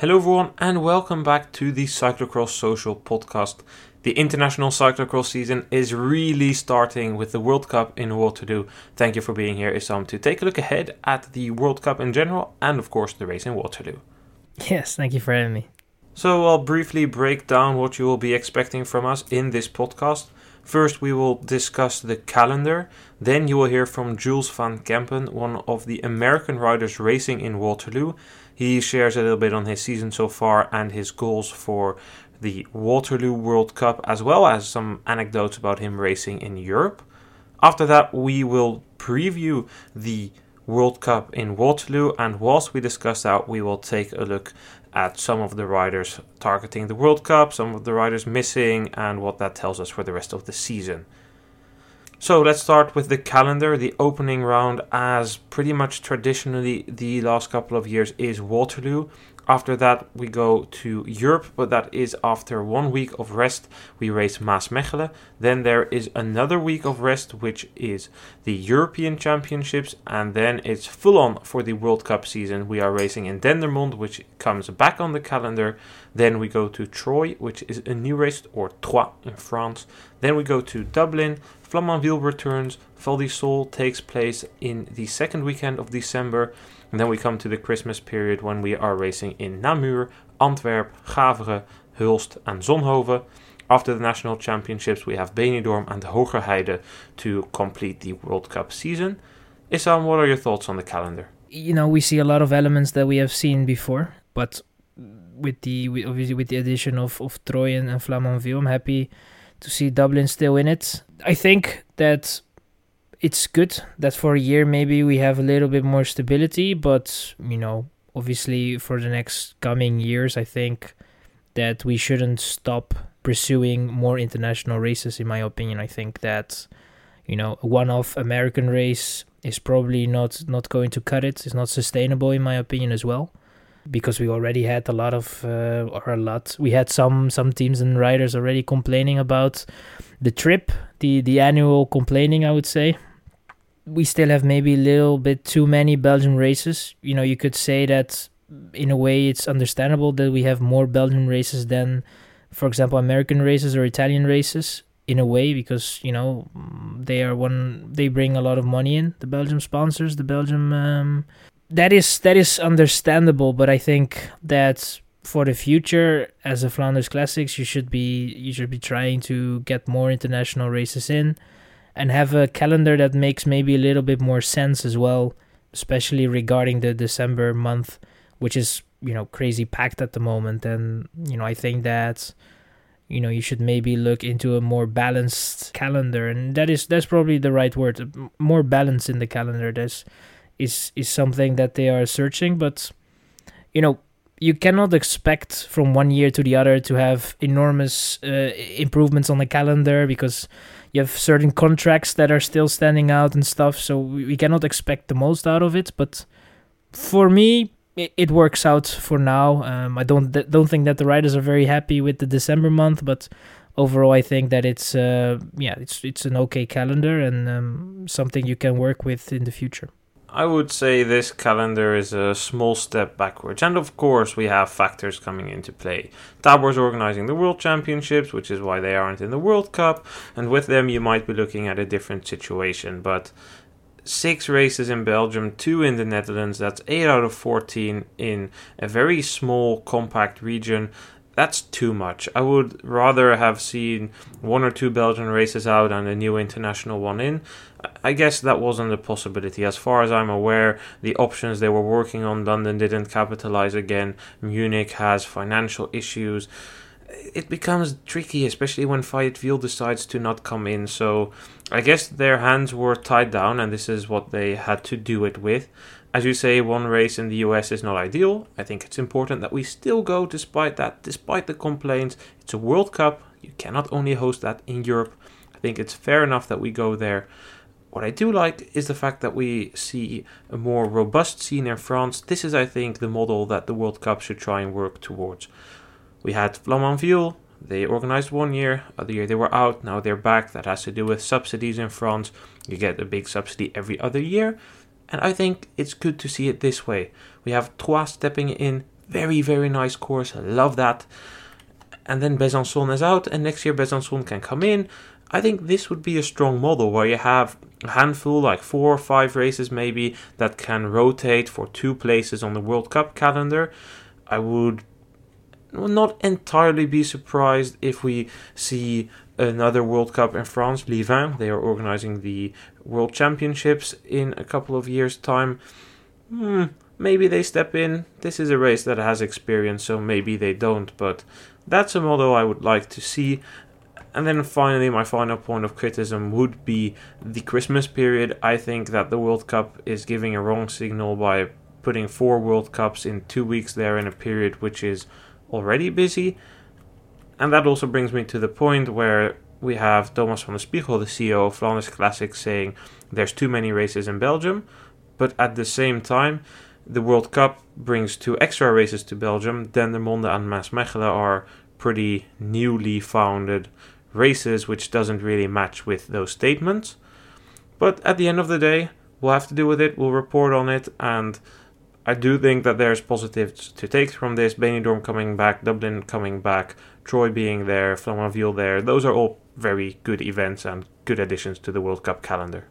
Hello, everyone, and welcome back to the Cyclocross Social Podcast. The international cyclocross season is really starting with the World Cup in Waterloo. Thank you for being here, Issam, to take a look ahead at the World Cup in general and, of course, the race in Waterloo. Yes, thank you for having me. So, I'll briefly break down what you will be expecting from us in this podcast. First, we will discuss the calendar. Then, you will hear from Jules van Kempen, one of the American riders racing in Waterloo. He shares a little bit on his season so far and his goals for the Waterloo World Cup, as well as some anecdotes about him racing in Europe. After that, we will preview the World Cup in Waterloo, and whilst we discuss that, we will take a look at some of the riders targeting the World Cup, some of the riders missing, and what that tells us for the rest of the season. So let's start with the calendar. The opening round, as pretty much traditionally the last couple of years, is Waterloo. After that, we go to Europe, but that is after one week of rest. We race Maasmechelen. Then there is another week of rest, which is the European Championships, and then it's full on for the World Cup season. We are racing in Dendermonde, which comes back on the calendar. Then we go to Troyes, which is a new race, or Troyes in France. Then we go to Dublin. Flamanville returns. Val di Sole takes place in the second weekend of December. And then we come to the Christmas period when we are racing in Namur, Antwerp, Gavere, Hulst, and Zonhoven. After the national championships, we have Benidorm and Hoogerheide to complete the World Cup season. Issam, what are your thoughts on the calendar? You know, we see a lot of elements that we have seen before, but with the with, obviously with the addition of of Troyen and Flamanville, I'm happy to see Dublin still in it. I think that it's good that for a year maybe we have a little bit more stability, but you know, obviously for the next coming years, I think that we shouldn't stop pursuing more international races. In my opinion, I think that you know one-off American race is probably not not going to cut it. It's not sustainable, in my opinion, as well because we already had a lot of uh, or a lot. We had some some teams and riders already complaining about the trip the the annual complaining i would say. We still have maybe a little bit too many belgian races. You know you could say that in a way it's understandable that we have more belgian races than for example american races or italian races in a way because you know they are one they bring a lot of money in the belgium sponsors the belgium um, that is that is understandable, but I think that for the future, as a Flanders Classics, you should be you should be trying to get more international races in, and have a calendar that makes maybe a little bit more sense as well, especially regarding the December month, which is you know crazy packed at the moment. And you know I think that you know you should maybe look into a more balanced calendar, and that is that's probably the right word, more balance in the calendar. There's is is something that they are searching but you know you cannot expect from one year to the other to have enormous uh, improvements on the calendar because you have certain contracts that are still standing out and stuff so we cannot expect the most out of it but for me it, works out for now. Um, i don't don't think that the riders are very happy with the december month but overall i think that it's uh, yeah it's it's an okay calendar and um, something you can work with in the future I would say this calendar is a small step backwards. And of course, we have factors coming into play. Tabor is organizing the World Championships, which is why they aren't in the World Cup. And with them, you might be looking at a different situation. But six races in Belgium, two in the Netherlands, that's 8 out of 14 in a very small, compact region that's too much. I would rather have seen one or two Belgian races out and a new international one in. I guess that wasn't a possibility. As far as I'm aware, the options they were working on, London didn't capitalize again. Munich has financial issues. It becomes tricky, especially when Fayetteville decides to not come in. So I guess their hands were tied down, and this is what they had to do it with. As you say, one race in the US is not ideal. I think it's important that we still go despite that, despite the complaints. It's a World Cup. You cannot only host that in Europe. I think it's fair enough that we go there. What I do like is the fact that we see a more robust scene in France. This is, I think, the model that the World Cup should try and work towards. We had Flamanville, they organized one year, other year they were out, now they're back. That has to do with subsidies in France. You get a big subsidy every other year. And I think it's good to see it this way. We have Troyes stepping in Very, very nice course. I love that. And then Besançon is out, and next year Besançon can come in. I think this would be a strong model where you have a handful, like four or five races maybe, that can rotate for two places on the World Cup calendar. I would not entirely be surprised if we see another World Cup in France, Liévin. They are organizing the World Championships in a couple of years' time. Hmm, maybe they step in. This is a race that has experience, so maybe they don't, but that's a model I would like to see. And then finally, my final point of criticism would be the Christmas period. I think that the World Cup is giving a wrong signal by putting four World Cups in two weeks there in a period which is already busy. And that also brings me to the point where we have Thomas van der Spiegel, the CEO of Flanders Classic, saying there's too many races in Belgium. But at the same time, the World Cup brings two extra races to Belgium. Dendermonde and Maasmechelen are pretty newly founded races, which doesn't really match with those statements. But at the end of the day, we'll have to deal with it. We'll report on it, and I do think that there's positives to take from this. Benidorm coming back, Dublin coming back, Troy being there, Flamanville there. Those are all very good events and good additions to the World Cup calendar.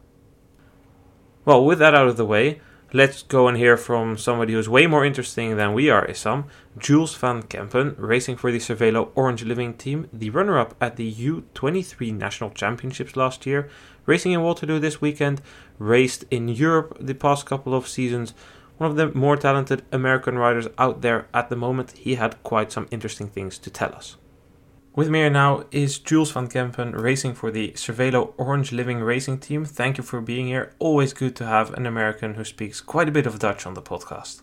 Well, with that out of the way, let's go and hear from somebody who's way more interesting than we are, Issam. Jules van Kempen, racing for the Cervelo Orange Living team, the runner up at the U23 National Championships last year, racing in Waterloo this weekend, raced in Europe the past couple of seasons. One of the more talented American riders out there at the moment. He had quite some interesting things to tell us. With me here now is Jules van Kempen racing for the Cervelo Orange Living Racing Team. Thank you for being here. Always good to have an American who speaks quite a bit of Dutch on the podcast.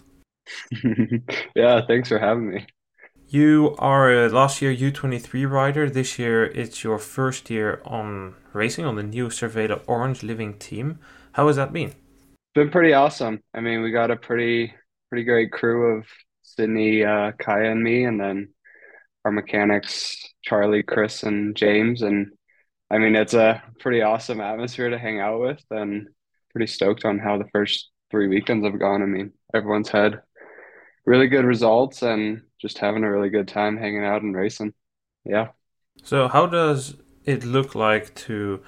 yeah, thanks for having me. You are a last year U23 rider. This year it's your first year on racing on the new Cervelo Orange Living team. How has that been? Been pretty awesome. I mean, we got a pretty pretty great crew of Sydney, uh, Kaya, and me, and then our mechanics Charlie, Chris, and James. And I mean, it's a pretty awesome atmosphere to hang out with, and pretty stoked on how the first three weekends have gone. I mean, everyone's had really good results and just having a really good time hanging out and racing. Yeah. So, how does it look like to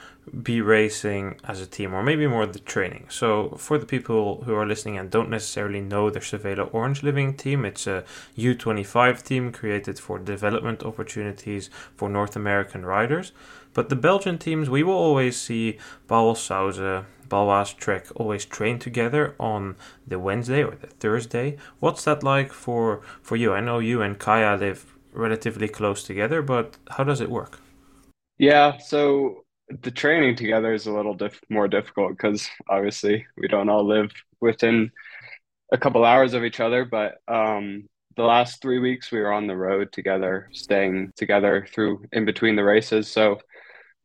be racing as a team, or maybe more the training? So, for the people who are listening and don't necessarily know the Cervelo Orange Living team, it's a U25 team created for development opportunities for North American riders. But the Belgian teams, we will always see Pauwels Sauzen, Baloise Trek always train together on the Wednesday or the Thursday. What's that like for, for you? I know you and Kaya live relatively close together, but how does it work? Yeah, so the training together is a little diff- more difficult because obviously we don't all live within a couple hours of each other. But um, the last three weeks we were on the road together, staying together through in between the races. So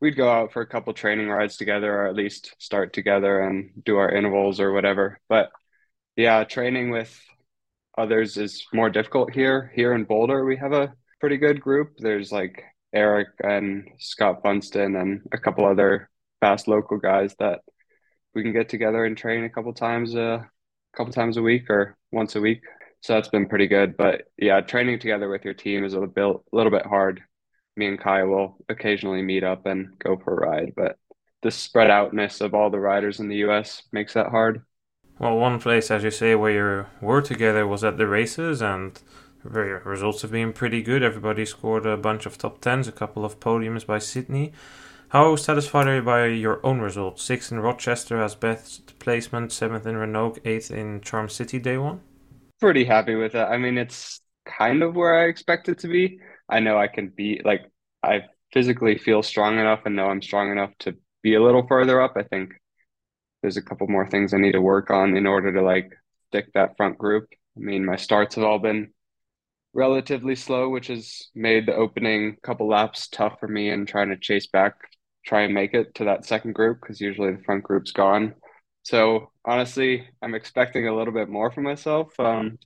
we'd go out for a couple training rides together, or at least start together and do our intervals or whatever. But yeah, training with others is more difficult here. Here in Boulder, we have a pretty good group. There's like Eric and Scott Funston and a couple other fast local guys that we can get together and train a couple times a couple times a week or once a week. So that's been pretty good. But yeah, training together with your team is a little a little bit hard. Me and Kai will occasionally meet up and go for a ride, but the spread outness of all the riders in the US makes that hard. Well, one place, as you say, where you were together was at the races, and results have been pretty good. Everybody scored a bunch of top tens, a couple of podiums by Sydney. How satisfied are you by your own results? Sixth in Rochester as best placement, seventh in Roanoke, eighth in Charm City day one? Pretty happy with it. I mean, it's kind of where I expect it to be. I know I can be like, I physically feel strong enough and know I'm strong enough to be a little further up. I think there's a couple more things I need to work on in order to like stick that front group. I mean, my starts have all been relatively slow, which has made the opening couple laps tough for me and trying to chase back, try and make it to that second group because usually the front group's gone. So honestly, I'm expecting a little bit more from myself um,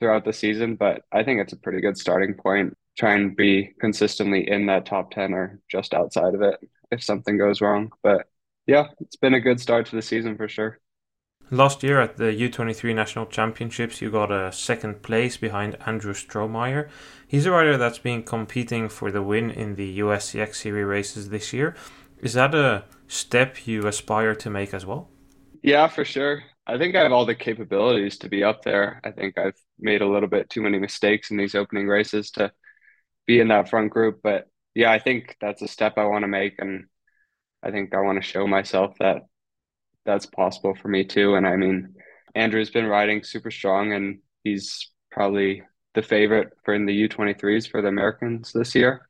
throughout the season, but I think it's a pretty good starting point. Try and be consistently in that top 10 or just outside of it if something goes wrong. But yeah, it's been a good start to the season for sure. Last year at the U23 National Championships, you got a second place behind Andrew Strohmeyer. He's a rider that's been competing for the win in the USCX Series races this year. Is that a step you aspire to make as well? Yeah, for sure. I think I have all the capabilities to be up there. I think I've made a little bit too many mistakes in these opening races to be in that front group. But yeah, I think that's a step I want to make. And I think I want to show myself that that's possible for me too. And I mean, Andrew's been riding super strong and he's probably the favorite for in the U23s for the Americans this year.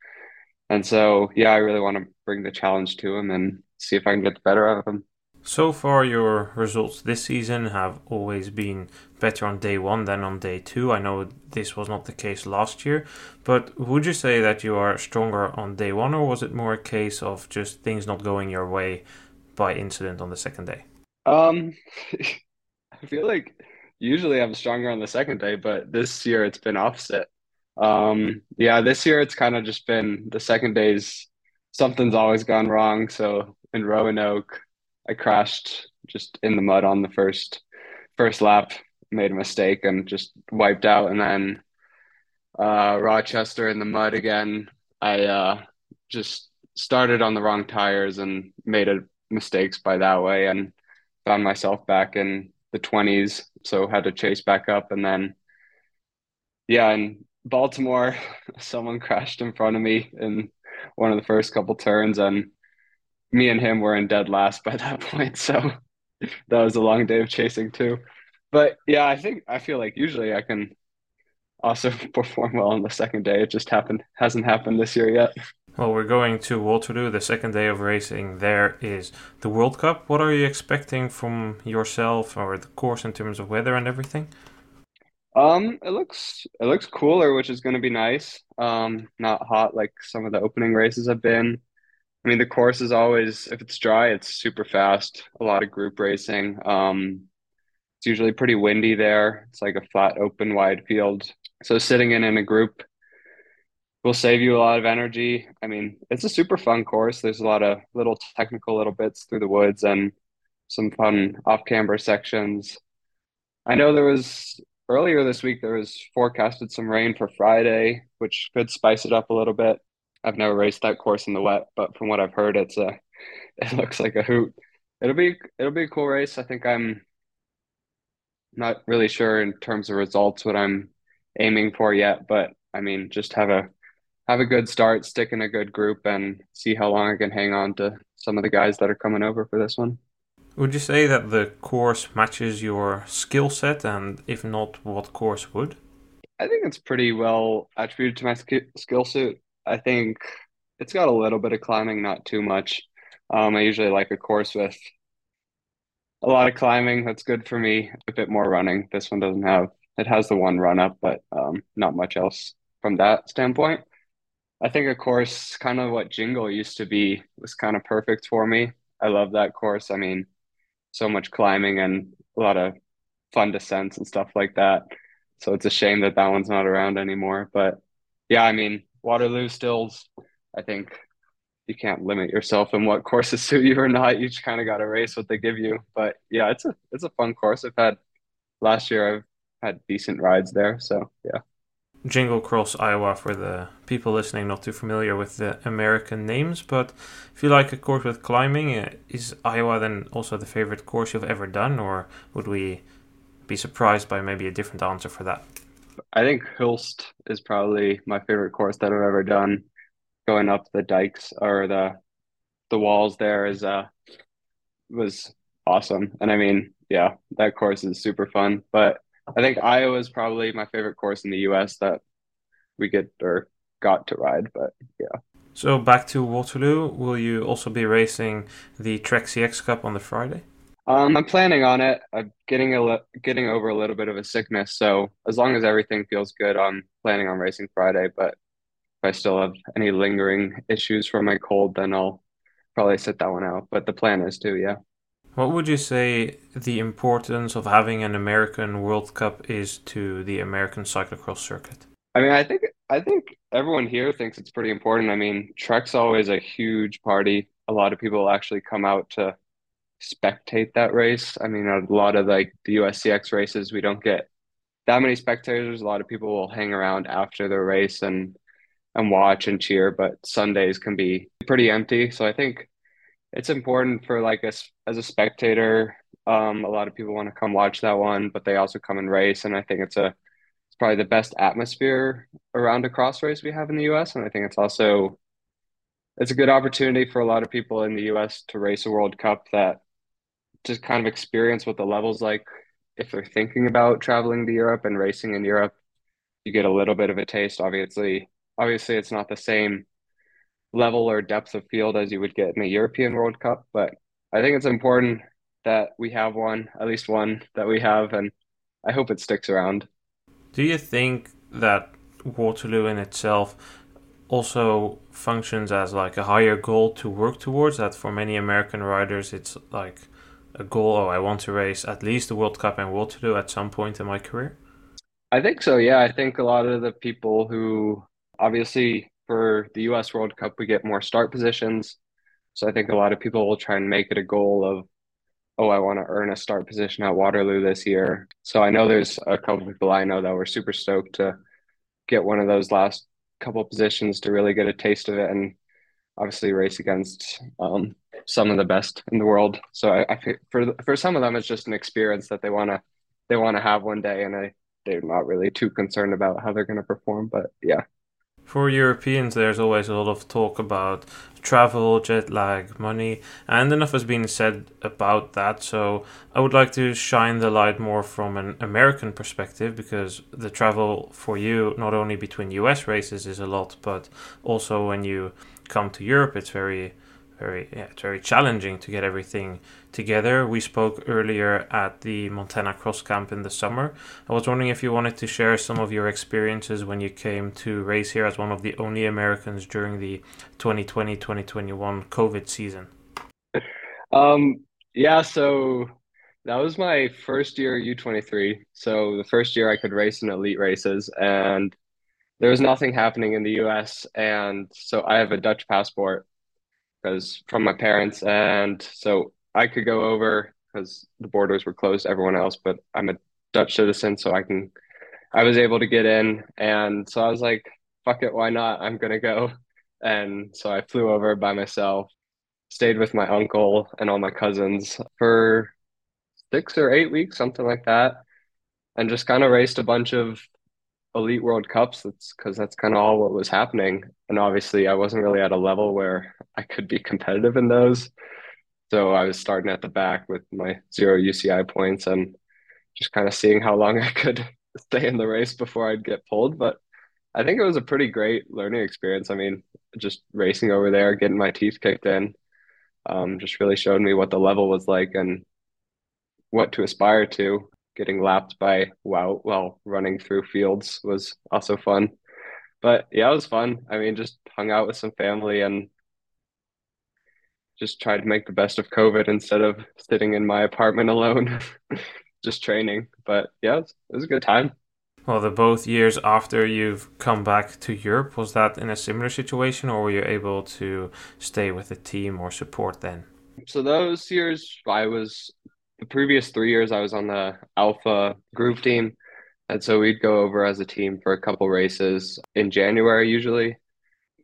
And so, yeah, I really want to bring the challenge to him and see if I can get the better of him. So far, your results this season have always been better on day one than on day two. I know this was not the case last year, but would you say that you are stronger on day one, or was it more a case of just things not going your way by incident on the second day? Um, I feel like usually I'm stronger on the second day, but this year it's been opposite. Um, yeah, this year it's kind of just been the second days, something's always gone wrong. So in Roanoke, I crashed just in the mud on the first first lap, made a mistake and just wiped out. And then uh, Rochester in the mud again, I uh, just started on the wrong tires and made a mistakes by that way and found myself back in the 20s so had to chase back up and then yeah in baltimore someone crashed in front of me in one of the first couple turns and me and him were in dead last by that point so that was a long day of chasing too. But yeah i think i feel like usually i can also perform well on the second day. It just happened hasn't happened this year yet well, we're going to Waterloo. The second day of racing there is the World Cup. What are you expecting from yourself or the course in terms of weather and everything? Um, it looks it looks cooler, which is going to be nice. Um, not hot like some of the opening races have been. I mean, the course is always if it's dry, it's super fast. A lot of group racing. Um, it's usually pretty windy there. It's like a flat, open, wide field. So sitting in in a group will save you a lot of energy. I mean, it's a super fun course. There's a lot of little technical little bits through the woods and some fun off camber sections. I know there was earlier this week there was forecasted some rain for Friday, which could spice it up a little bit. I've never raced that course in the wet, but from what I've heard, it's a it looks like a hoot. It'll be it'll be a cool race. I think I'm not really sure in terms of results what I'm aiming for yet, but I mean, just have a have a good start, stick in a good group, and see how long I can hang on to some of the guys that are coming over for this one. Would you say that the course matches your skill set, and if not, what course would? I think it's pretty well attributed to my sk- skill set. I think it's got a little bit of climbing, not too much. Um, I usually like a course with a lot of climbing. That's good for me. A bit more running. This one doesn't have. It has the one run up, but um, not much else from that standpoint. I think a course kind of what Jingle used to be was kind of perfect for me. I love that course. I mean, so much climbing and a lot of fun descents and stuff like that. So it's a shame that that one's not around anymore. But yeah, I mean, Waterloo stills, I think you can't limit yourself in what courses suit you or not. You just kind of got to race what they give you. But yeah, it's a it's a fun course. I've had last year I've had decent rides there. So yeah. Jingle Cross, Iowa, for the people listening not too familiar with the American names. But if you like a course with climbing, uh, is Iowa then also the favorite course you've ever done, or would we be surprised by maybe a different answer for that? I think Hulst is probably my favorite course that I've ever done. Going up the dikes or the the walls there is uh was awesome. And I mean, yeah, that course is super fun. But I think Iowa is probably my favorite course in the U.S. that we get or got to ride. But yeah. So back to Waterloo. Will you also be racing the Trek CX Cup on the Friday? Um, I'm planning on it. I'm getting a getting over a little bit of a sickness, so as long as everything feels good, I'm planning on racing Friday. But if I still have any lingering issues from my cold, then I'll probably sit that one out. But the plan is to, yeah. What would you say the importance of having an American World Cup is to the American cyclocross circuit? I mean, I think I think everyone here thinks it's pretty important. I mean, Trek's always a huge party. A lot of people actually come out to spectate that race. I mean, a lot of like the USCX races, we don't get that many spectators. A lot of people will hang around after the race and and watch and cheer, but Sundays can be pretty empty. So I think it's important for like us as a spectator. Um, a lot of people want to come watch that one, but they also come and race, and I think it's a it's probably the best atmosphere around a cross race we have in the U.S. And I think it's also it's a good opportunity for a lot of people in the U.S. to race a World Cup that just kind of experience what the level's like if they're thinking about traveling to Europe and racing in Europe. You get a little bit of a taste. Obviously, obviously, it's not the same level or depth of field as you would get in a European World Cup, but I think it's important that we have one, at least one that we have, and I hope it sticks around. Do you think that Waterloo in itself also functions as like a higher goal to work towards? That for many American riders, it's like a goal. Oh, I want to race at least the World Cup and Waterloo at some point in my career. I think so. Yeah, I think a lot of the people who obviously for the US World Cup, we get more start positions. So I think a lot of people will try and make it a goal of, oh, I want to earn a start position at Waterloo this year. So I know there's a couple people I know that were super stoked to get one of those last couple positions to really get a taste of it and obviously race against um, some of the best in the world. So I, I for for some of them, it's just an experience that they want to they want to have one day, and I they're not really too concerned about how they're going to perform. But yeah, for Europeans, there's always a lot of talk about travel, jet lag, money, and enough has been said about that. So I would like to shine the light more from an American perspective because the travel for you, not only between US races, is a lot, but also when you come to Europe, it's very very yeah, it's very challenging to get everything together. We spoke earlier at the Montana Cross Camp in the summer. I was wondering if you wanted to share some of your experiences when you came to race here as one of the only Americans during the 2020-2021 COVID season. Um yeah, so that was my first year U23. So the first year I could race in elite races and there was nothing happening in the US and so I have a Dutch passport because from my parents, and so I could go over because the borders were closed to everyone else, but I'm a Dutch citizen, so I can. I was able to get in, and so I was like, "Fuck it, why not? I'm gonna go." And so I flew over by myself, stayed with my uncle and all my cousins for six or eight weeks, something like that, and just kind of raced a bunch of elite World Cups. That's because that's kind of all what was happening. And obviously, I wasn't really at a level where I could be competitive in those. So I was starting at the back with my zero UCI points and just kind of seeing how long I could stay in the race before I'd get pulled. But I think it was a pretty great learning experience. I mean, just racing over there, getting my teeth kicked in, um, just really showed me what the level was like and what to aspire to getting lapped by Wout while running through fields was also fun. But yeah, it was fun. I mean, just hung out with some family and just tried to make the best of COVID instead of sitting in my apartment alone, just training. But yeah, it was, it was a good time. Well, the both years after you've come back to Europe, was that in a similar situation, or were you able to stay with the team or support then? So those years, I was the previous three years I was on the Alpha Groove team. And so we'd go over as a team for a couple races in January usually.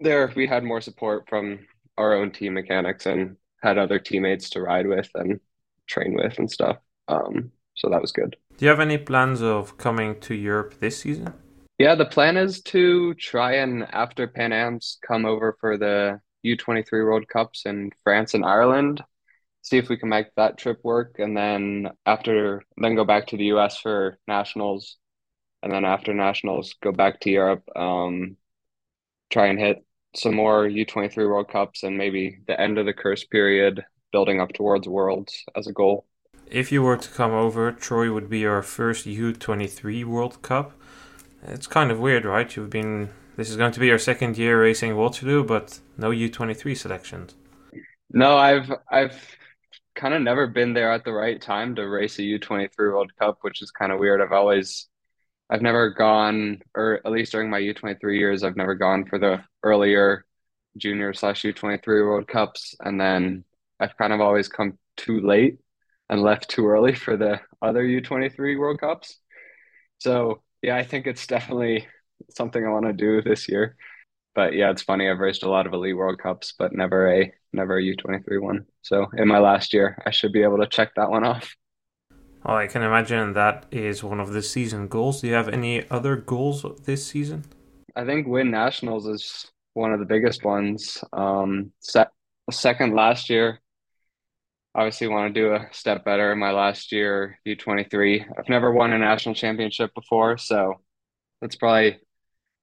There we had more support from our own team mechanics and had other teammates to ride with and train with and stuff. Um, so that was good. Do you have any plans of coming to Europe this season? Yeah, the plan is to try and after Pan Am's come over for the U23 World Cups in France and Ireland see if we can make that trip work, and then after then go back to the U.S. for nationals, and then after nationals go back to Europe. Um, try and hit some more U23 World Cups and maybe the end of the curse period, building up towards Worlds as a goal. If you were to come over, Troy would be your first U23 World Cup. It's kind of weird, right? You've been this is going to be your second year racing Waterloo, but no U23 selections. No, I've I've kind of never been there at the right time to race a U23 World Cup, which is kind of weird. I've always, I've never gone, or at least during my U23 years, I've never gone for the earlier junior slash U23 World Cups. And then I've kind of always come too late and left too early for the other U23 World Cups. So yeah, I think it's definitely something I want to do this year. But yeah, it's funny. I've raced a lot of elite World Cups, but never a never a U23 one. So in my last year, I should be able to check that one off. Well, I can imagine that is one of the season goals. Do you have any other goals this season? I think win nationals is one of the biggest ones. Um, set second last year. Obviously, want to do a step better in my last year U23. I've never won a national championship before, so that's probably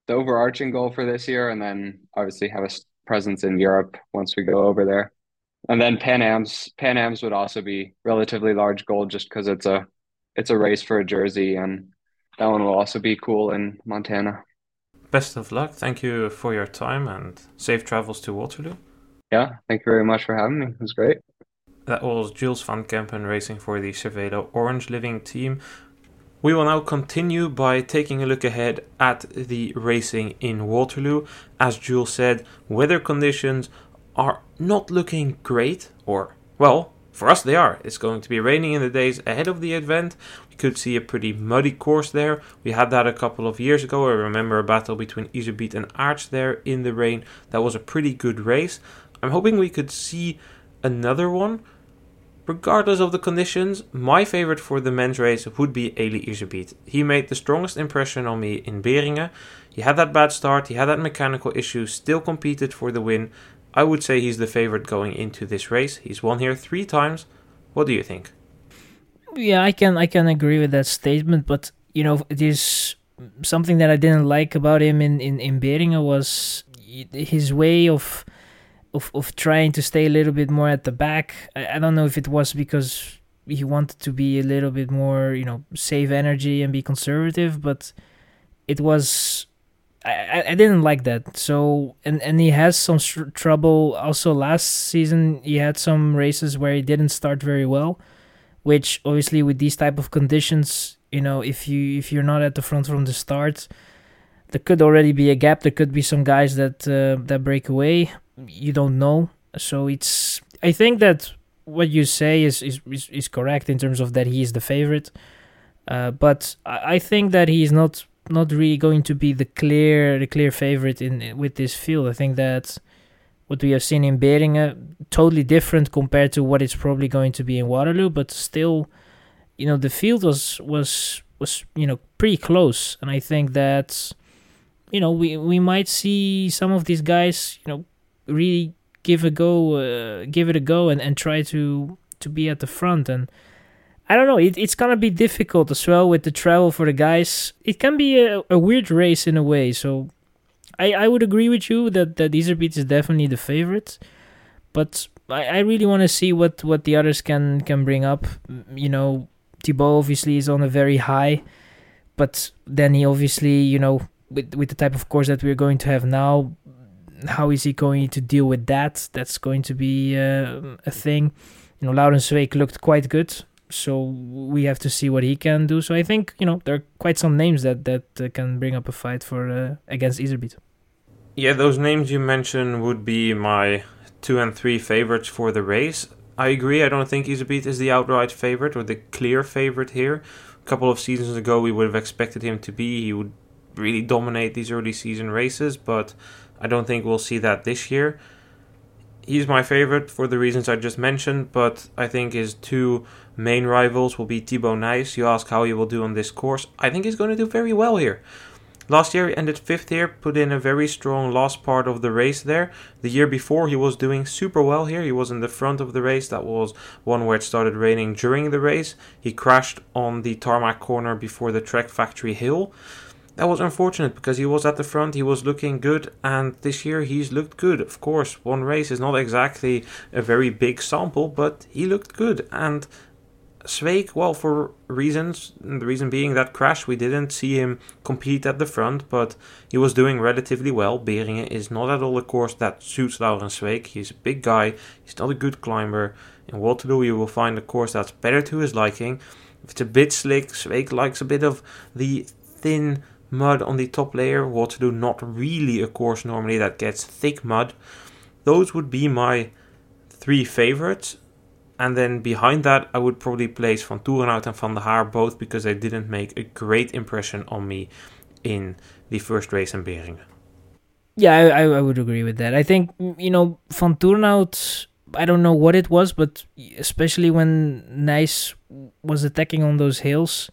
the overarching goal for this year, and then obviously have a presence in Europe once we go over there. And then Pan Am's Pan Am's would also be relatively large goal just because it's a it's a race for a jersey, and that one will also be cool in Montana. Best of luck. Thank you for your time and safe travels to Waterloo. Yeah, thank you very much for having me. It was great. That was Jules van Kempen racing for the Cervelo Orange Living team. We will now continue by taking a look ahead at the racing in Waterloo. As Jules said, weather conditions are not looking great, or, well, for us they are. It's going to be raining in the days ahead of the event. We could see a pretty muddy course there. We had that a couple of years ago. I remember a battle between Iserbyt and Aerts there in the rain. That was a pretty good race. I'm hoping we could see another one Regardless of the conditions, my favorite for the men's race would be Eli Iserbyt. He made the strongest impression on me in Beringen. He had that bad start, he had that mechanical issue, still competed for the win. I would say he's the favorite going into this race. He's won here three times. What do you think? Yeah, I can I can agree with that statement, but you know, it is something that I didn't like about him in in, in Beringen was his way of of of trying to stay a little bit more at the back. I, I don't know if it was because he wanted to be a little bit more, you know, save energy and be conservative, but it was I, I didn't like that. So and and he has some sh- trouble. Also, last season he had some races where he didn't start very well, which obviously with these type of conditions, you know, if you if you're not at the front from the start, there could already be a gap. There could be some guys that uh, that break away you don't know. So it's I think that what you say is is, is, is correct in terms of that he is the favorite. Uh, but I, I think that he is not not really going to be the clear the clear favorite in with this field. I think that what we have seen in Beringen totally different compared to what it's probably going to be in Waterloo, but still, you know, the field was was was you know pretty close, and I think that you know we we might see some of these guys you know really give a go, uh, give it a go, and, and try to to be at the front. And I don't know, it, it's gonna be difficult as well with the travel for the guys. It can be a, a weird race in a way. So I, I would agree with you that that Iserbyt is definitely the favorite, but I, I really want to see what what the others can can bring up. You know, Thibau obviously is on a very high, but then he obviously you know with with the type of course that we're going to have now how is he going to deal with that? That's going to be uh, a thing. You know, Laurens Sweeck looked quite good, so we have to see what he can do. So I think you know there are quite some names that that uh, can bring up a fight for uh, against Iserbyt. Yeah, those names you mentioned would be my two and three favorites for the race. I agree. I don't think Iserbyt is the outright favorite or the clear favorite here. A couple of seasons ago, we would have expected him to be. He would really dominate these early season races, but I don't think we'll see that this year. He's my favorite for the reasons I just mentioned, but I think his two main rivals will be Thibau Nys. You ask how he will do on this course. I think he's going to do very well here. Last year he ended fifth here, put in a very strong last part of the race there. The year before he was doing super well here. He was in the front of the race. That was one where it started raining during the race. He crashed on the tarmac corner before the Trek Factory Hill that was unfortunate because he was at the front, he was looking good, and this year he's looked good. Of course, one race is not exactly a very big sample, but he looked good. And Sweeck, well, for reasons, the reason being that crash, we didn't see him compete at the front, but he was doing relatively well. Beringen is not at all a course that suits Laurens Sweeck. He's a big guy, he's not a good climber. In Waterloo, you will find a course that's better to his liking. If it's a bit slick, Sweeck likes a bit of the thin mud on the top layer, Waterloo not really a course normally that gets thick mud. Those would be my three favorites. And then behind that, I would probably place Van Toerenhout and Van der Haar both because they didn't make a great impression on me in the first race in Beringen. Yeah, I, I would agree with that. I think, you know, Van Toerenhout, I don't know what it was, but especially when Nys was attacking on those hills,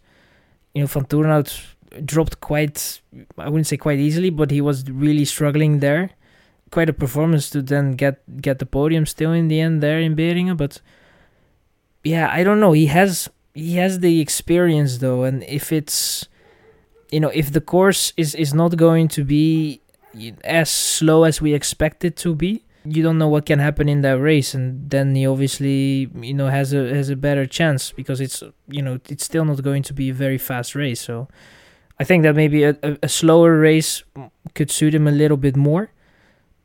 you know, Van Toerenhout dropped quite, I wouldn't say quite easily, but he was really struggling there. Quite a performance to then get get the podium still in the end there in Beringen, but yeah, I don't know. He has he has the experience though, and if it's you know if the course is is not going to be as slow as we expect it to be, you don't know what can happen in that race, and then he obviously you know has a has a better chance because it's you know it's still not going to be a very fast race. So I think that maybe a, a, a slower race could suit him a little bit more.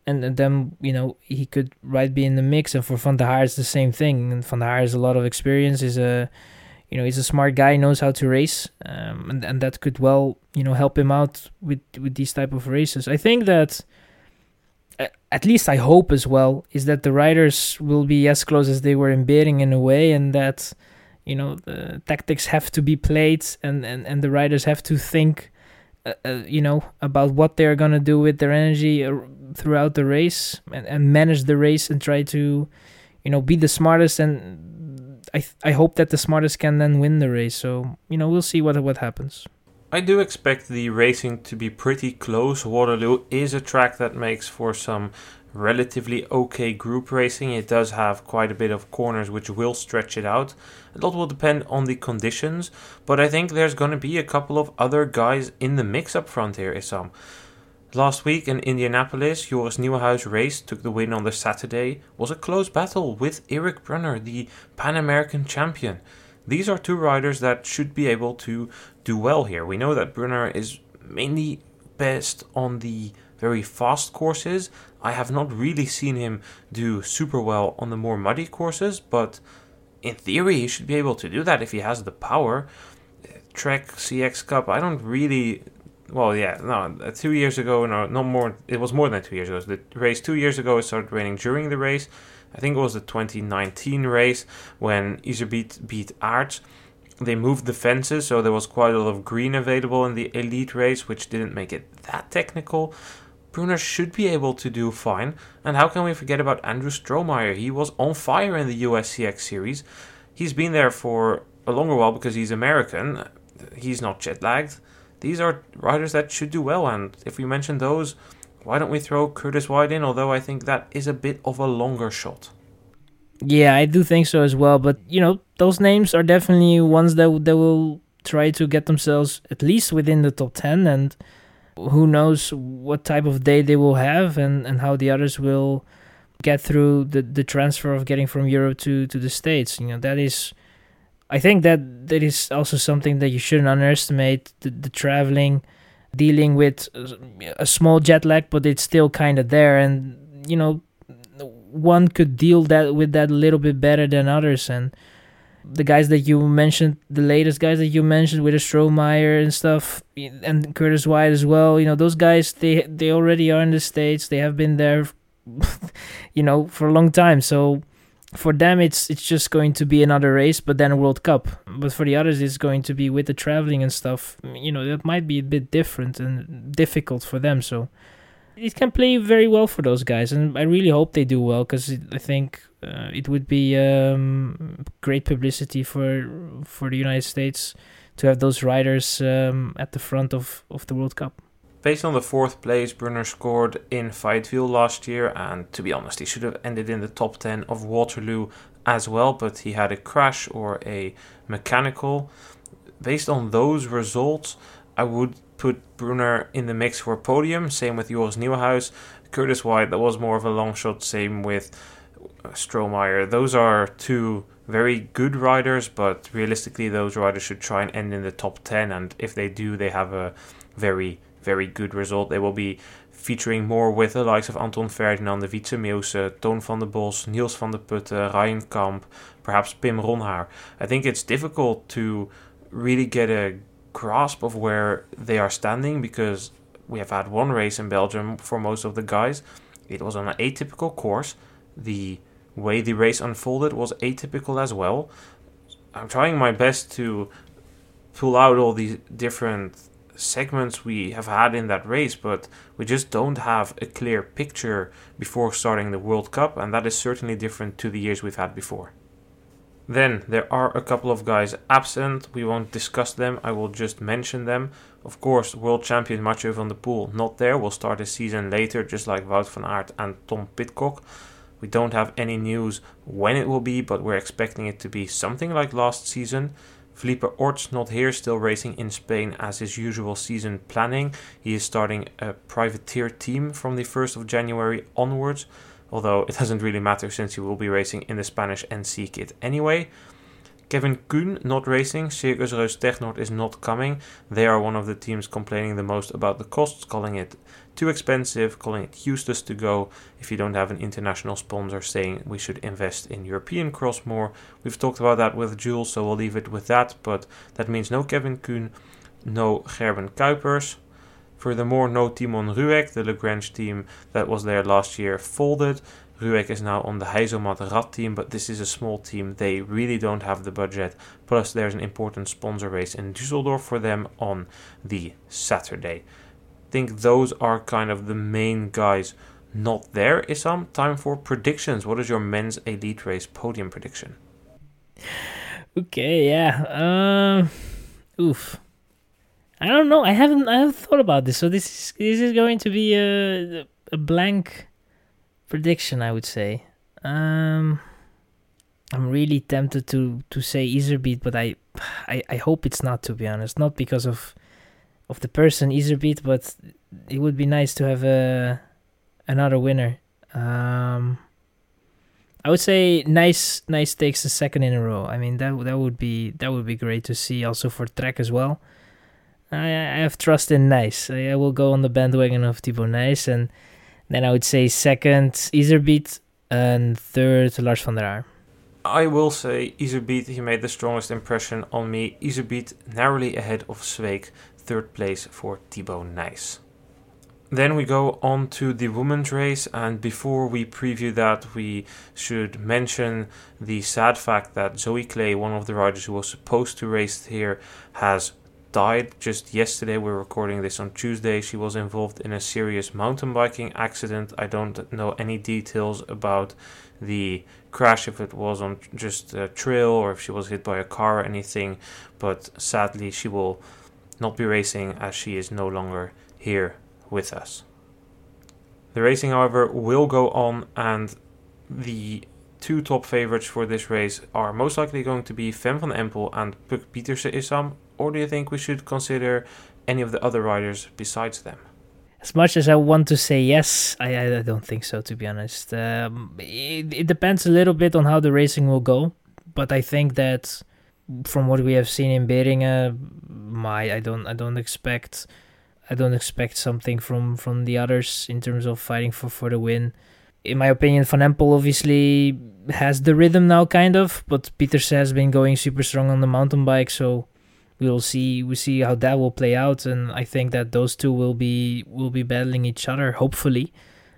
And, then you know he could right be in the mix, and for Van der Haar it's the same thing. And Van der Haar has a lot of experience. is a you know he's a smart guy, knows how to race, um, and and that could well you know help him out with with these type of races. I think that at least I hope as well is that the riders will be as close as they were in Bering in a way, and that you know the tactics have to be played and and, and the riders have to think uh, uh, you know about what they're gonna do with their energy uh, throughout the race and, and manage the race and try to you know be the smartest. And I th- I hope that the smartest can then win the race. So you know we'll see what what happens. I do expect the racing to be pretty close. Waterloo is a track that makes for some relatively okay group racing. It does have quite a bit of corners which will stretch it out. A lot will depend on the conditions, but I think there's going to be a couple of other guys in the mix up front here, Issam. Last week in Indianapolis, Joris Nieuwenhuis race took the win on the Saturday. Was a close battle with Eric Brunner, the Pan American champion. These are two riders that should be able to do well here. We know that Brunner is mainly best on the very fast courses. I have not really seen him do super well on the more muddy courses, but in theory, he should be able to do that if he has the power. Trek CX Cup, I don't really. Well, yeah, no, uh, two years ago, no, not more. It was more than two years ago. The race two years ago, it started raining during the race. I think it was the 2019 race when Iserbyt beat Aerts. They moved the fences, so there was quite a lot of green available in the elite race, which didn't make it that technical. Brunner should be able to do fine. And how can we forget about Andrew Strohmeyer? He was on fire in the USCX series. He's been there for a longer while because he's American. He's not jet lagged. These are riders that should do well, and if we mention those, why don't we throw Curtis White in? Although I think that is a bit of a longer shot. Yeah, I do think so as well. But you know, those names are definitely ones that that will try to get themselves at least within the top ten, and who knows what type of day they will have and, and how the others will get through the, the transfer of getting from Europe to, to the States. You know, that is I think that that is also something that you shouldn't underestimate the, the traveling, dealing with uh, a small jet lag, but it's still kind of there. And, you know, one could deal that with that a little bit better than others. And the guys that you mentioned, the latest guys that you mentioned with Strohmeyer and stuff, and Curtis White as well. You know, those guys they they already are in the states. They have been there, you know, for a long time. So for them, it's it's just going to be another race, but then a World Cup. But for the others, it's going to be with the traveling and stuff. You know, that might be a bit different and difficult for them. So it can play very well for those guys, and I really hope they do well because I think uh, it would be um, great publicity for for the United States to have those riders um, at the front of, of the World Cup. Based on the fourth place Brunner scored in Fayetteville last year, and to be honest, he should have ended in the top 10 of Waterloo as well, but he had a crash or a mechanical. Based on those results, I would put Brunner in the mix for podium. Same with Joris Nieuwenhuis. Curtis White, that was more of a long shot. Same with Strohmeyer. Those are two very good riders, but realistically, those riders should try and end in the top 10. And if they do, they have a very, very good result. They will be featuring more with the likes of Anton Ferdinande, De Witse Meeussen, Toon Vandebosch, Niels Vandeputte, Ryan Kamp, perhaps Pim Ronhaar. I think it's difficult to really get a grasp of where they are standing because we have had one race in Belgium for most of the guys. It was on an atypical course. The way the race unfolded was atypical as well. I'm trying my best to pull out all these different segments we have had in that race, but we just don't have a clear picture before starting the World Cup, and that is certainly different to the years we've had before. Then there are a couple of guys absent. We won't discuss them. I will just mention them. Of course, world champion Mathieu van der Poel not there. Will start the season later, just like Wout van Aert and Tom Pidcock. We don't have any news when it will be, but we're expecting it to be something like last season. Felipe Orts not here, still racing in Spain as his usual season planning. He is starting a privateer team from the 1st of January onwards, although it doesn't really matter since he will be racing in the Spanish NC kit anyway. Kevin Kuhn not racing, Circus Reus Technord is not coming. They are one of the teams complaining the most about the costs, calling it too expensive, calling it useless to go if you don't have an international sponsor saying we should invest in European cross more. We've talked about that with Jules, so we'll leave it with that, but that means no Kevin Kuhn, no Gerben Kuipers. Furthermore, no Timon Rüegg, the Lagrange team that was there last year, folded. Rüegg is now on the Heizomat Rad team, but this is a small team. They really don't have the budget. Plus, there's an important sponsor race in Düsseldorf for them on the Saturday I think those are kind of the main guys not there. Issam, time for predictions. What is your men's elite race podium prediction? Okay, yeah. Um, oof. I don't know. I haven't. I haven't thought about this. So this is this is going to be a a blank prediction. I would say. Um, I'm really tempted to to say Iserbyt, but I, I I hope it's not. To be honest, not because of of the person Iserbyt, but it would be nice to have a another winner. Um, I would say Nys nice takes a second in a row. I mean that that would be that would be great to see also for Trek as well. I, I have trust in Nys. I, I will go on the bandwagon of Thibau Nys and then I would say second Iserbyt and third Lars van der Haar. I will say Iserbyt, he made the strongest impression on me. Iserbyt narrowly ahead of Sweeck third place for Thibau Nys. Then we go on to the women's race, and before we preview that, we should mention the sad fact that Zoe Clay, one of the riders who was supposed to race here, has died just yesterday. We're recording this on Tuesday. She was involved in a serious mountain biking accident. I don't know any details about the crash, if it was on just a trail or if she was hit by a car or anything, but sadly, she will not be racing as she is no longer here with us. The racing, however, will go on, and the two top favorites for this race are most likely going to be Fem van Empel and Puk Pieterse Issam, or do you think we should consider any of the other riders besides them? As much as I want to say yes, I, I don't think so, to be honest. Um, it, it depends a little bit on how the racing will go, but I think that from what we have seen in Beringen, my I don't I don't expect I don't expect something from from the others in terms of fighting for for the win. In my opinion, Van Empel obviously has the rhythm now, kind of, but Pieterse has been going super strong on the mountain bike, so we'll see we see how that will play out, and I think that those two will be will be battling each other, hopefully,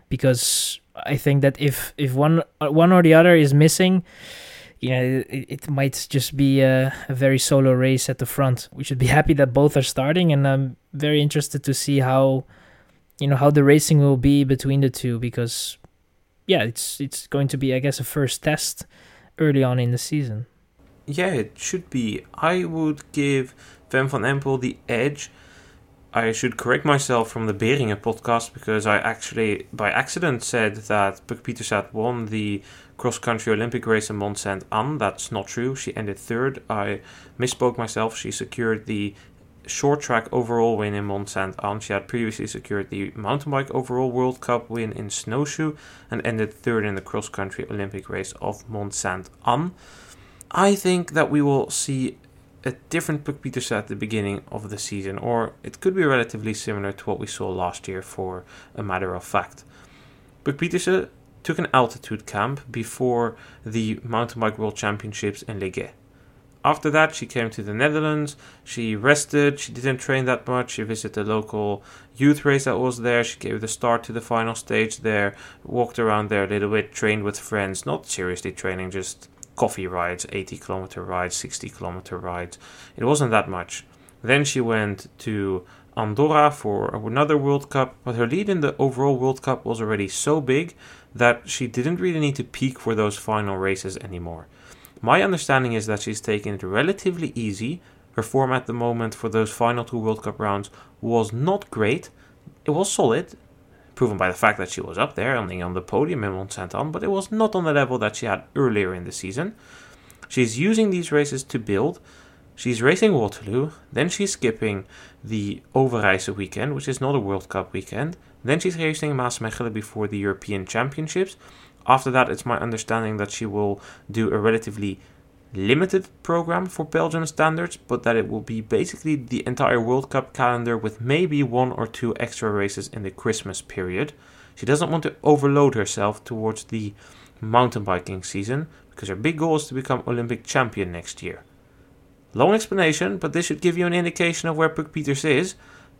because I think that if if one one or the other is missing, you know, it, it might just be a, a, very solo race at the front. We should be happy that both are starting, and I'm very interested to see how, you know, how the racing will be between the two because, yeah, it's it's going to be, I guess, a first test early on in the season. Yeah, it should be. I would give Van van Empel the edge. I should correct myself from the Beringen podcast because I actually, by accident, said that Puk Pietersat won the cross country Olympic race in Mont Sainte Anne. That's not true. She ended third. I misspoke myself. She secured the short track overall win in Mont Sainte Anne. She had previously secured the mountain bike overall World Cup win in snowshoe and ended third in the cross country Olympic race of Mont Sainte Anne. I think that we will see a different Puk at the beginning of the season, or it could be relatively similar to what we saw last year for a matter of fact. Puk Pieterse uh, took an altitude camp before the Mountain Bike World Championships in Legué. After that, she came to the Netherlands. She rested. She didn't train that much. She visited the local youth race that was there. She gave the start to the final stage there. Walked around there a little bit. Trained with friends. Not seriously training, just coffee rides, 80 kilometer rides, 60 kilometer rides. It wasn't that much. Then she went to Andorra for another World Cup, but her lead in the overall World Cup was already so big that she didn't really need to peak for those final races anymore. My understanding is that she's taken it relatively easy. Her form at the moment for those final two World Cup rounds was not great. It was solid, proven by the fact that she was up there, only on the podium in Mont Sainte Anne, but it was not on the level that she had earlier in the season. She's using these races to build. She's racing Waterloo, then she's skipping the Overijse weekend, which is not a World Cup weekend. Then she's racing Maasmechelen before the European Championships. After that, it's my understanding that she will do a relatively limited program for Belgium standards, but that it will be basically the entire World Cup calendar with maybe one or two extra races in the Christmas period. She doesn't want to overload herself towards the mountain biking season because her big goal is to become Olympic champion next year. Long explanation, but this should give you an indication of where Puk Pieterse is,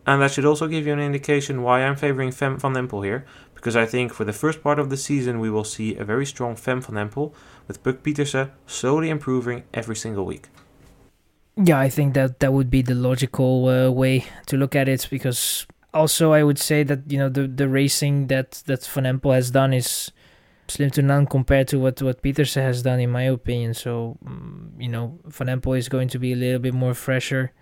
and that should also give you an indication why I'm favoring Fem van Empel here, because I think for the first part of the season we will see a very strong Fem van Empel with Puk Pieterse slowly improving every single week. Yeah, I think that that would be the logical uh, way to look at it because also I would say that you know the the racing that that Van Empel has done is slim to none compared to what what Petersen has done in my opinion. So mm, you know Van Empel is going to be a little bit more fresher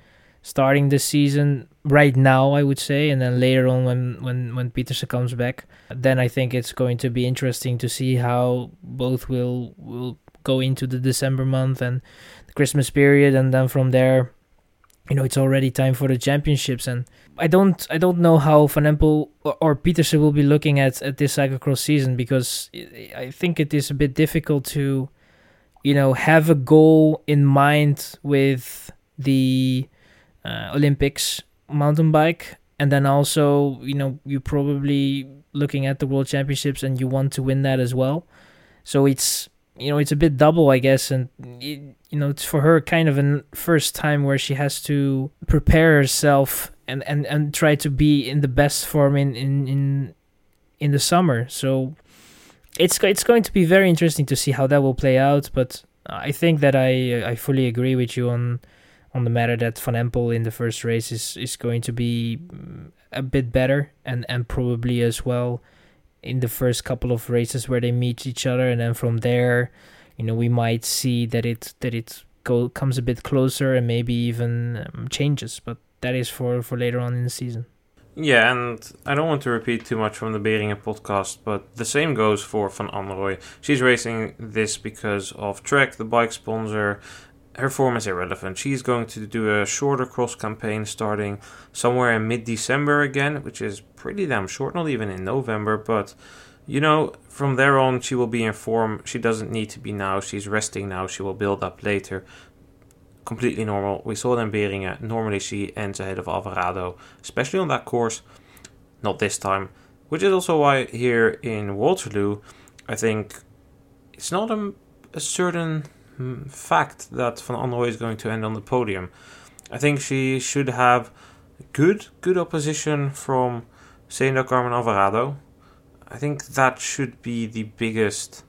starting the season right now, I would say, and then later on when when when Pieterse comes back, then I think it's going to be interesting to see how both will will go into the December month and the Christmas period, and then from there, you know, it's already time for the championships, and I don't I don't know how Van Empel or, or Pieterse will be looking at at this cyclocross season because I think it is a bit difficult to, you know, have a goal in mind with the uh, Olympics mountain bike, and then also you know you're probably looking at the World Championships and you want to win that as well. So it's you know it's a bit double, I guess, and it, you know it's for her kind of a first time where she has to prepare herself and and and try to be in the best form in in in, in the summer. So it's it's going to be very interesting to see how that will play out, but. I think that I I fully agree with you on on the matter that Van Empel in the first race is, is going to be mm, a bit better and, and probably as well in the first couple of races where they meet each other. And then from there you know we might see that it that it go comes a bit closer and maybe even um, changes. But that is for for later on in the season. Yeah, and I don't want to repeat too much from the Beringen podcast, but the same goes for Van Anrooy. She's racing this because of Trek, the bike sponsor, her form is irrelevant. She's going to do a shorter cross campaign starting somewhere in mid December again, which is pretty damn short, not even in November, but you know, from there on, she will be in form. She doesn't need to be now. She's resting now. She will build up later. Completely normal. We saw them Beringen. Normally, she ends ahead of Alvarado, especially on that course. Not this time. Which is also why here in Waterloo, I think it's not a, a certain Hmm, fact that Van Anrooy is going to end on the podium. I think she should have good good opposition from Senda Carmen Alvarado. I think that should be the biggest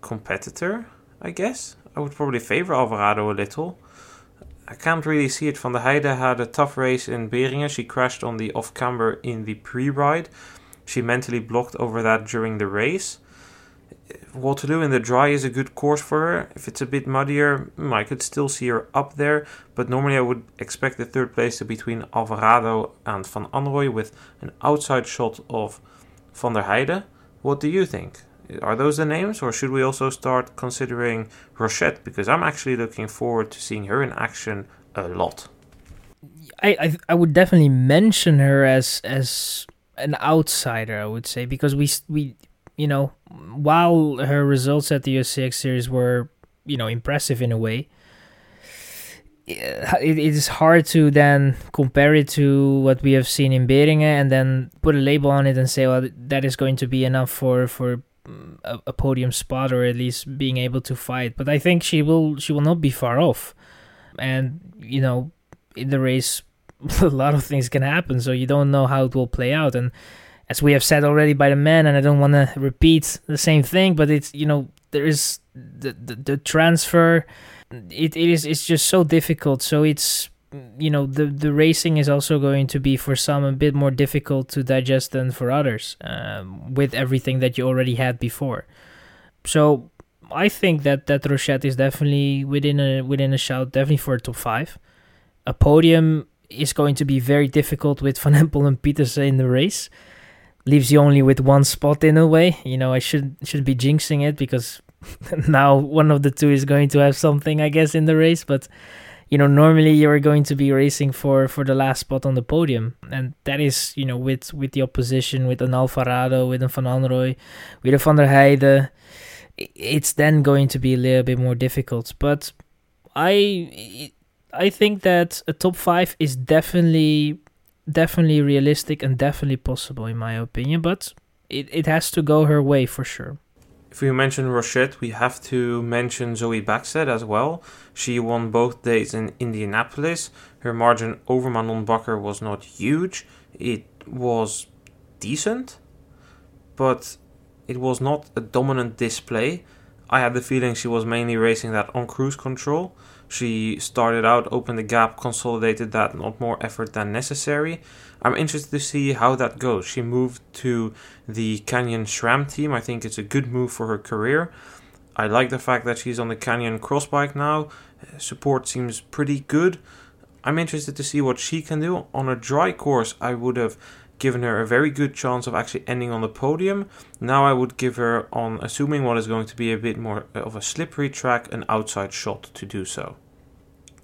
competitor, I guess. I would probably favor Alvarado a little. I can't really see it. Van der Heijden had a tough race in Beringen. She crashed on the off camber in the pre ride. She mentally blocked over that during the race. Waterloo in the dry is a good course for her. If it's a bit muddier, hmm, I could still see her up there. But normally I would expect the third place to be between Alvarado and Van Anrooy with an outside shot of Van der Heijden. What do you think? Are those the names, or should we also start considering Rochette? Because I'm actually looking forward to seeing her in action a lot. I, I, I would definitely mention her as as an outsider. I would say because we we you know, while her results at the USCX series were, you know, impressive in a way, it, it is hard to then compare it to what we have seen in Beringen and then put a label on it and say, well, that is going to be enough for for mm, a, a podium spot or at least being able to fight. But I think she will she will not be far off. And you know, in the race, a lot of things can happen, so you don't know how it will play out. And as we have said already by the men, and I don't want to repeat the same thing, but it's you know there is the the, the transfer. It, it is it's just so difficult. So it's you know the the racing is also going to be for some a bit more difficult to digest than for others um, with everything that you already had before. So I think that that Rochette is definitely within a within a shout, definitely for a top five. A podium is going to be very difficult with Van Empel and Pieterse in the race. Leaves you only with one spot in a way. You know, I should should be jinxing it because now one of the two is going to have something, I guess, in the race. But you know, normally you're going to be racing for for the last spot on the podium, and that is, you know, with with the opposition, with an Alvarado, with a Van Anrooy, with a Van der Heijden, it's then going to be a little bit more difficult. But I I think that a top five is definitely definitely realistic and definitely possible in my opinion, but it, it has to go her way for sure. If we mention Rochette, we have to mention Zoe Bäckstedt as well. She won both days in Indianapolis. Her margin over Manon Bakker was not huge. It was decent, but it was not a dominant display. I had the feeling she was mainly racing that on cruise control. She started out, opened the gap, consolidated that, not more effort than necessary. I'm interested to see how that goes. She moved to the Canyon SRAM team. I think it's a good move for her career. I like the fact that she's on the Canyon crossbike now. Support seems pretty good. I'm interested to see what she can do. On a dry course, I would have given her a very good chance of actually ending on the podium. Now I would give her, on assuming what is going to be a bit more of a slippery track, an outside shot to do so.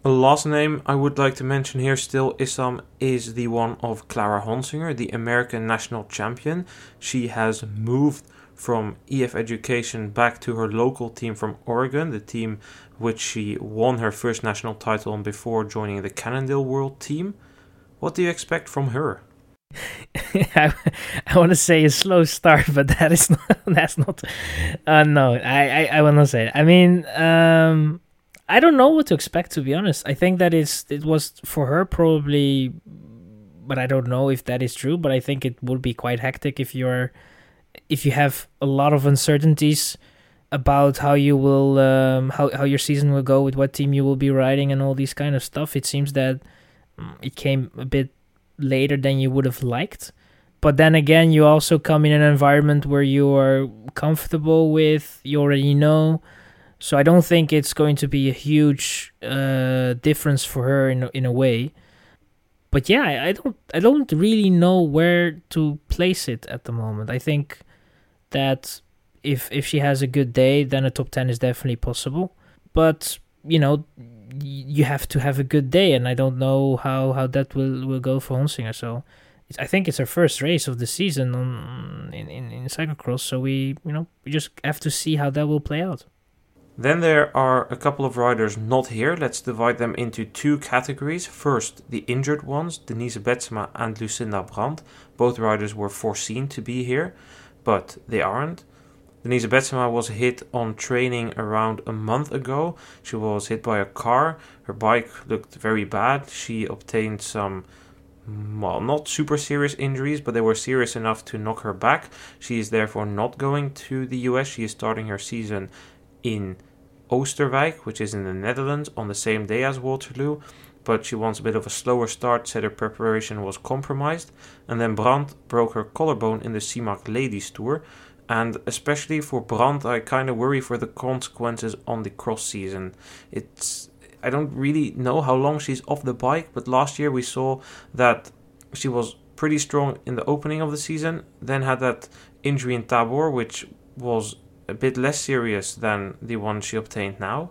The last name I would like to mention here still, Issam, is the one of Clara Honsinger, the American national champion. She has moved from EF Education back to her local team from Oregon, the team which she won her first national title on before joining the Cannondale World team. What do you expect from her? I, I want to say a slow start, but that is not. That's not. Uh, no, I, I, I will not say it. I mean, um, I don't know what to expect. To be honest, I think that is it was for her probably, but I don't know if that is true. But I think it would be quite hectic if you're, if you have a lot of uncertainties about how you will, um, how how your season will go with what team you will be riding and all these kind of stuff. It seems that mm, it came a bit later than you would have liked. But then again, you also come in an environment where you are comfortable with, you already know. So I don't think it's going to be a huge uh, difference for her in in a way. But yeah, I, I don't I don't really know where to place it at the moment. I think that if if she has a good day, then a top ten is definitely possible. But you know, you have to have a good day, and I don't know how how that will will go for Honsinger. So I think it's her first race of the season on in, in in cyclocross. So we you know we just have to see how that will play out. Then there are a couple of riders not here. Let's divide them into two categories. First, the injured ones, Denise Betsema and Lucinda Brand. Both riders were foreseen to be here, but they aren't. Denise Betsema was hit on training around a month ago. She was hit by a car. Her bike looked very bad. She obtained some, well, not super serious injuries, but they were serious enough to knock her back. She is therefore not going to the US. She is starting her season in Oisterwijk, which is in the Netherlands, on the same day as Waterloo. But she wants a bit of a slower start, said her preparation was compromised. And then Brand broke her collarbone in the Simac Ladies Tour and especially for Brand, I kind of worry for the consequences on the cross season. It's I don't really know how long she's off the bike, but last year we saw that she was pretty strong in the opening of the season, then had that injury in Tabor, which was a bit less serious than the one she obtained now,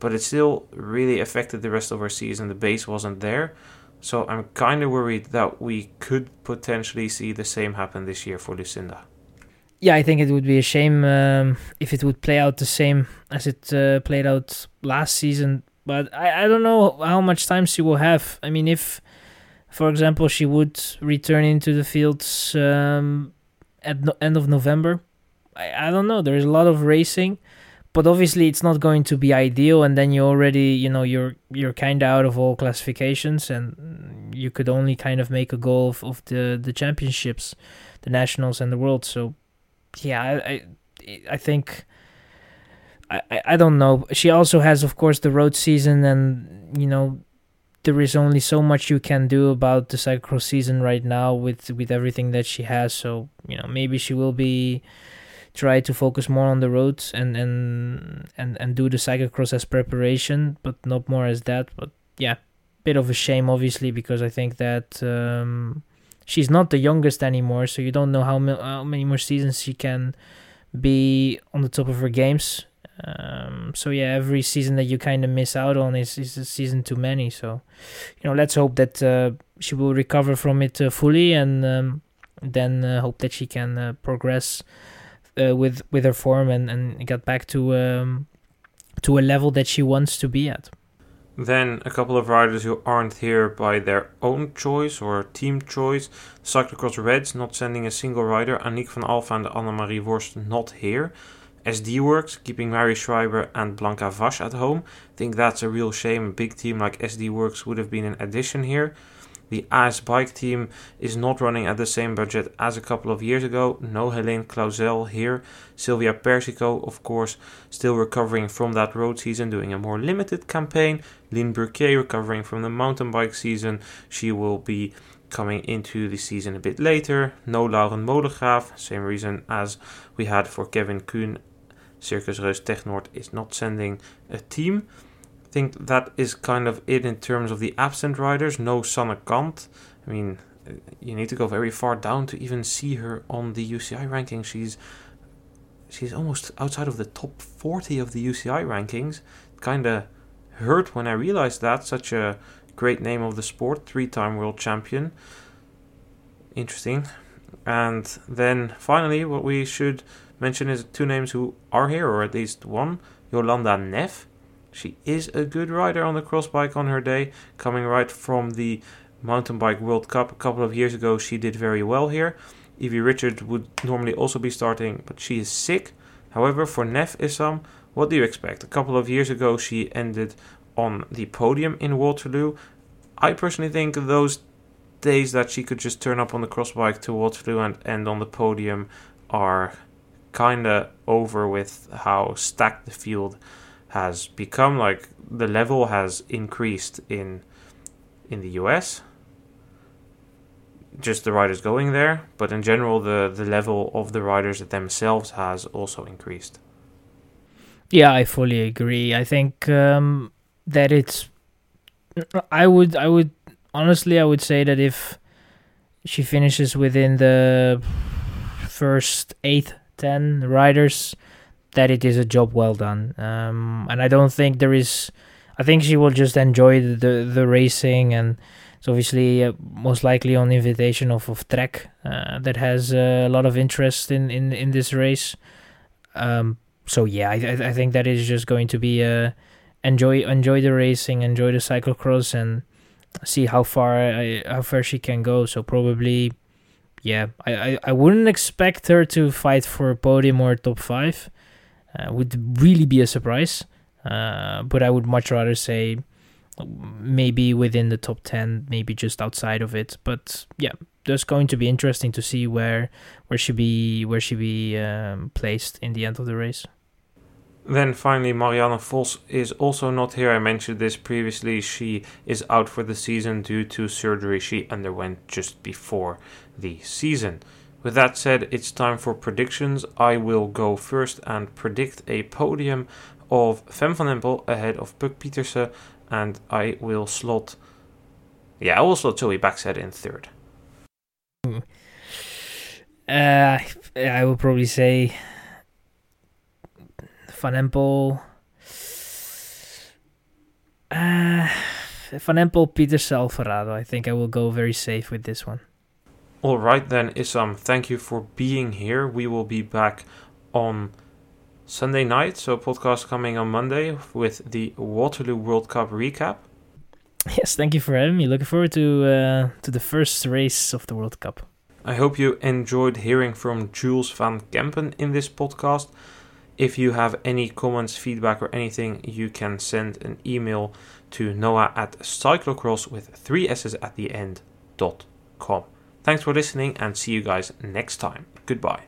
but it still really affected the rest of her season. The base wasn't there. So I'm kind of worried that we could potentially see the same happen this year for Lucinda yeah, I think it would be a shame um, if it would play out the same as it uh, played out last season. But I, I don't know how much time she will have. I mean, if, for example, she would return into the fields um, at no- end of November, I, I don't know. There's a lot of racing, but obviously it's not going to be ideal. And then you already, you know, you're you're kind of out of all classifications, and you could only kind of make a goal of, of the the championships, the nationals and the world. So, yeah, I I, I think. I, I don't know. She also has, of course, the road season, and you know, there is only so much you can do about the cyclocross season right now with with everything that she has. So you know maybe she will be try to focus more on the roads and and and and do the cyclocross as preparation, but not more as that. But yeah, bit of a shame obviously because I think that. Um, she's not the youngest anymore, so you don't know how, how many more seasons she can be on the top of her games. Um, so yeah, every season that you kind of miss out on is, is a season too many. So, you know, let's hope that uh, she will recover from it uh, fully, and um, then uh, hope that she can uh, progress uh, with with her form and, and get back to um, to a level that she wants to be at. Then a couple of riders who aren't here by their own choice or team choice. Cyclocross Reds not sending a single rider. Aniek van Alphen and Annemarie Worst not here. SD Worx keeping Mary Schreiber and Blanka Vas at home. I think that's a real shame. A big team like SD Worx would have been an addition here. The AS bike team is not running at the same budget as a couple of years ago. No Helene Clauzel here. Silvia Persico, of course, still recovering from that road season, doing a more limited campaign. Lynn Burquier recovering from the mountain bike season. She will be coming into the season a bit later. No Lauren Molengraaf, same reason as we had for Kevin Kuhn Circus Reus Technord is not sending a team. I think that is kind of it in terms of the absent riders. No Sanne Cant. I mean, you need to go very far down to even see her on the UCI ranking. She's she's almost outside of the top 40 of the UCI rankings. Kind of hurt when I realized that. Such a great name of the sport, three-time world champion. Interesting. And then finally, what we should mention is two names who are here, or at least one. Jolanda Neff. She is a good rider on the cross bike on her day, coming right from the Mountain Bike World Cup a couple of years ago. She did very well here. Evie Richard would normally also be starting, but she is sick. However, for Neff Issam, what do you expect? A couple of years ago, she ended on the podium in Waterloo. I personally think those days that she could just turn up on the cross bike to Waterloo and end on the podium are kind of over with how stacked the field has become. Like the level has increased in in the US. Just the riders going there, but in general, the the level of the riders themselves has also increased. Yeah, I fully agree. I think um, that it's. I would. I would honestly. I would say that if she finishes within the first eight 10 riders that it is a job well done. Um, and i don't think there is i think she will just enjoy the the, the racing and it's obviously uh, most likely on invitation of, of trek uh, that has uh, a lot of interest in in, in this race. Um, so yeah I, I think that is just going to be uh, enjoy enjoy the racing enjoy the cyclocross and see how far I, how far she can go. So probably yeah, I, I, I wouldn't expect her to fight for a podium or top five. Uh, would really be a surprise. Uh, but I would much rather say maybe within the top 10 maybe just outside of it. But yeah that's going to be interesting to see where where she be where she be um, placed in the end of the race. Then finally marianne vos is also not here. I mentioned this previously. She is out for the season due to surgery. She underwent just before the season. With that said, it's time for predictions. I will go first and predict a podium of Fem van Empel ahead of Puk Pieterse, and I will slot. Yeah, I will slot Zoe Bäckstedt in third. Uh, I will probably say Van Empel. Uh, Van Empel, Pieterse, Alvarado. I think I will go very safe with this one. All right then, Issam, thank you for being here. We will be back on Sunday night, so podcast coming on Monday with the Waterloo World Cup recap. Yes, thank you for having me. Looking forward to uh, to the first race of the World Cup. I hope you enjoyed hearing from Jules van Kempen in this podcast. If you have any comments, feedback, or anything, you can send an email to noah at cyclocross with three s's at the end dot com. Thanks for listening and see you guys next time. Goodbye.